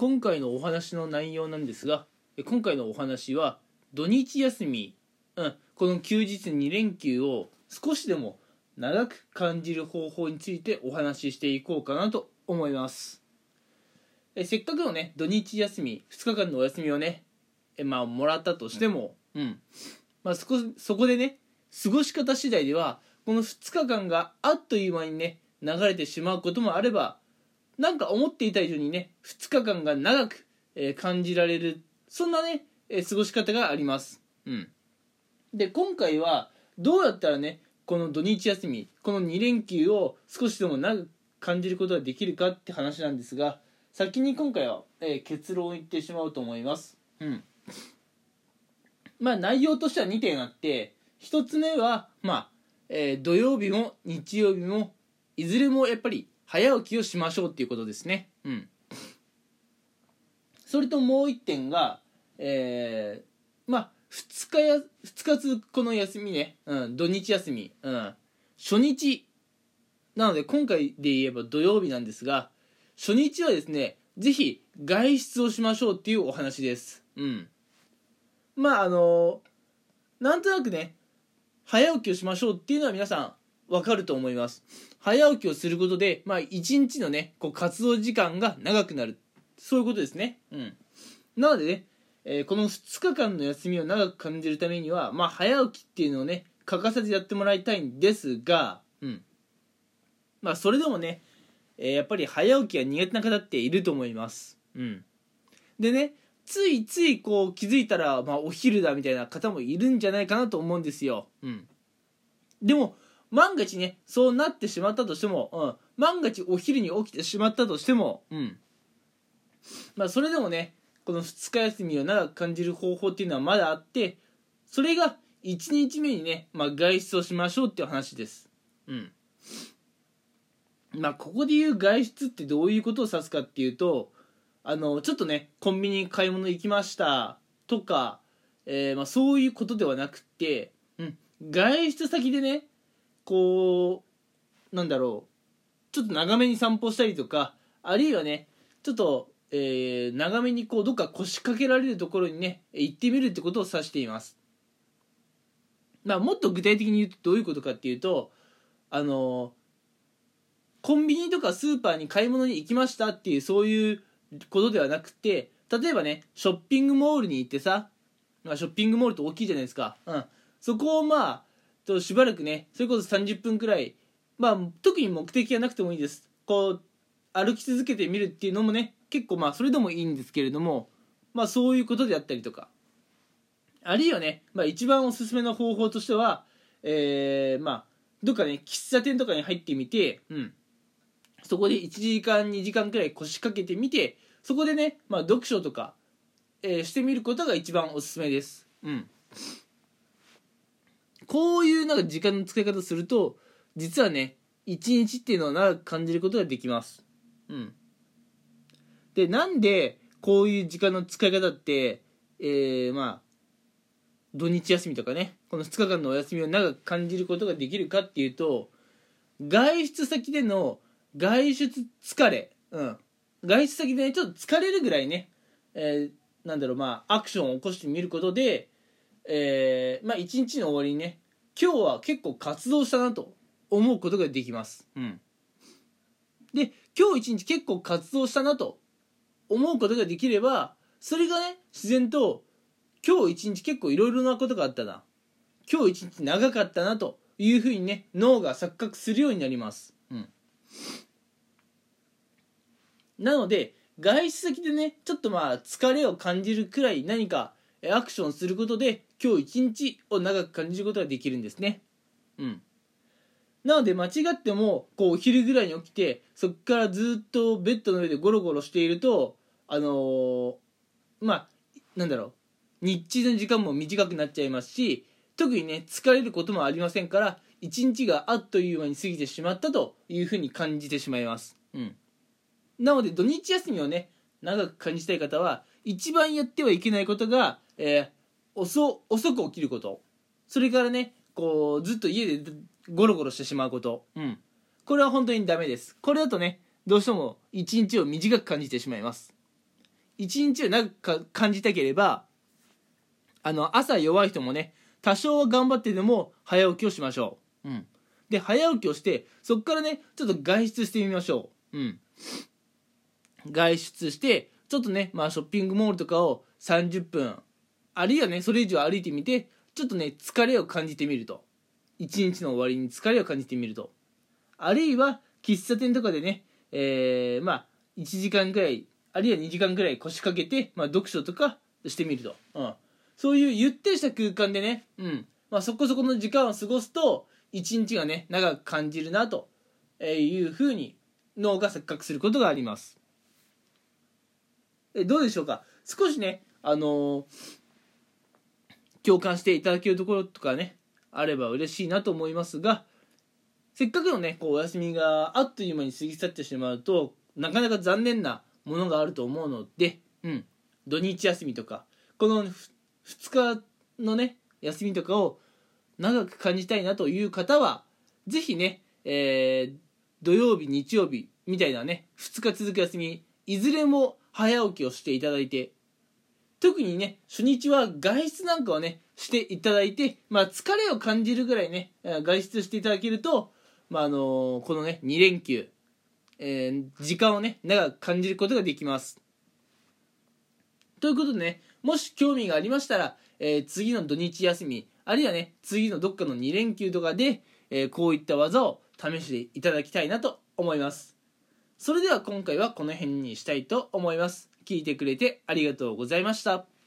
今回のお話の内容なんですが今回のお話は土日休み、うん、この休日2連休を少しでも長く感じる方法についてお話ししていこうかなと思います。えせっかくのね土日休み2日間のお休みをねえまあもらったとしても、うんまあ、そこそこでね過ごし方次第ではこの2日間があっという間にね流れてしまうこともあればなんか思っていた以上にね2日間が長く、えー、感じられるそんなね、えー、過ごし方があります。うん。で今回はどうやったらねこの土日休みこの2連休を少しでも長く感じることができるかって話なんですが先に今回は、えー、結論を言ってしまうと思います。うん。まあ内容としては2点あって1つ目はまあ、えー、土曜日も日曜日もいずれもやっぱり早起きをしましょうっていうことですね。うん。それともう1点がえー、まあ2日や2日続くこの休みね、うん、土日休み、うん、初日。なので今回で言えば土曜日なんですが初日はですねぜひ外出をしましょうっていうお話です。うん。まああのなんとなくね早起きをしましょうっていうのは皆さんわかると思います。早起きをすることでまあ一日のねこう活動時間が長くなる。そういうことですね。うん。なのでねえー、この2日間の休みを長く感じるためには、まあ、早起きっていうのをね欠かさずやってもらいたいんですが、うん。まあ、それでもね、えー、やっぱり早起きが苦手な方っていると思います、うん、でねついついこう気づいたら、まあ、お昼だみたいな方もいるんじゃないかなと思うんですよ、うん、でも万が一ねそうなってしまったとしても、うん、万が一お昼に起きてしまったとしても、うん。まあ、それでもねこの2日休みを長く感じる方法っていうのはまだあってそれが1日目にね、まあ、外出をしましょうっていう話です。うん。まあここで言う外出ってどういうことを指すかっていうとあのちょっとねコンビニ買い物行きましたとか、えー、まあ、そういうことではなくって、うん、外出先でねこうなんだろうちょっと長めに散歩したりとかあるいはねちょっとえー、長めにこうどっか腰掛けられるところにね行ってみるってことを指しています、まあ、もっと具体的に言うとどういうことかっていうとあのコンビニとかスーパーに買い物に行きましたっていうそういうことではなくて例えばねショッピングモールに行ってさ、まあ、ショッピングモールって大きいじゃないですか、うん、そこをまあとしばらくねそれこそ30分くらいまあ特に目的がなくてもいいです。こう歩き続けてみるっていうのもね結構まあそれでもいいんですけれどもまあそういうことであったりとか。あるいはね、まあ、一番おすすめの方法としてはえー、まあどっかね喫茶店とかに入ってみてうん。そこで1時間2時間くらい腰掛けてみてそこでね、まあ、読書とか、えー、してみることが一番おすすめです。うん。こういうなんか時間の使い方すると実はね一日っていうのを長く感じることができます。うん。でなんでこういう時間の使い方ってえー、まあ土日休みとかねこの2日間のお休みを長く感じることができるかっていうと外出先での外出疲れ、うん、外出先でねちょっと疲れるぐらいね、えー、なんだろうまあアクションを起こしてみることで、えー、まあ一日の終わりにね今日は結構活動したなと思うことができます、うん、で今日一日結構活動したなと思うことができればそれがね自然と今日一日結構いろいろなことがあったな。今日一日長かったなというふうにね脳が錯覚するようになります、うん、なので外出先でねちょっとまあ疲れを感じるくらい何かアクションすることで今日一日を長く感じることができるんですね。うん。なので間違ってもこうお昼ぐらいに起きてそこからずっとベッドの上でゴロゴロしているとあのー、まあなんだろう。日中の時間も短くなっちゃいますし特にね疲れることもありませんから一日があっという間に過ぎてしまったというふうに感じてしまいます、うん、なので土日休みをね長く感じたい方は一番やってはいけないことが、えー、遅遅く起きること。それからねこうずっと家でゴロゴロしてしまうこと、うん、これは本当にダメです。これだとねどうしても一日を短く感じてしまいます。一日を長く感じたければあの朝弱い人もね多少は頑張ってでも早起きをしましょう、うん、で早起きをしてそこからねちょっと外出してみましょう、うん、外出してちょっとね、まあ、ショッピングモールとかを30分あるいはねそれ以上歩いてみてちょっとね疲れを感じてみると。一日の終わりに疲れを感じてみると。あるいは喫茶店とかでね、えー、まあ1時間ぐらいあるいは2時間ぐらい腰掛けて、まあ、読書とかしてみると、うん、そういうゆったりした空間でね、うん。まあ、そこそこの時間を過ごすと一日がね長く感じるなというふうに脳が錯覚することがあります。えどうでしょうか？少しねあのー、共感していただけるところとかねあれば嬉しいなと思いますがせっかくのねこうお休みがあっという間に過ぎ去ってしまうとなかなか残念なものがあると思うので、うん、土日休みとかこの2日のね休みとかを長く感じたいなという方は是非ね、えー、土曜日日曜日みたいなね2日続く休みいずれも早起きをしていただいて特にね初日は外出なんかをねしていただいて、まあ、疲れを感じるぐらいね外出していただけると、まああのー、このね2連休、えー、時間をね長く感じることができます。ということでねもし興味がありましたら、えー、次の土日休みあるいはね次のどっかの2連休とかで、えこういった技を試していただきたいなと思います。それでは今回はこの辺にしたいと思います。聞いてくれてありがとうございました。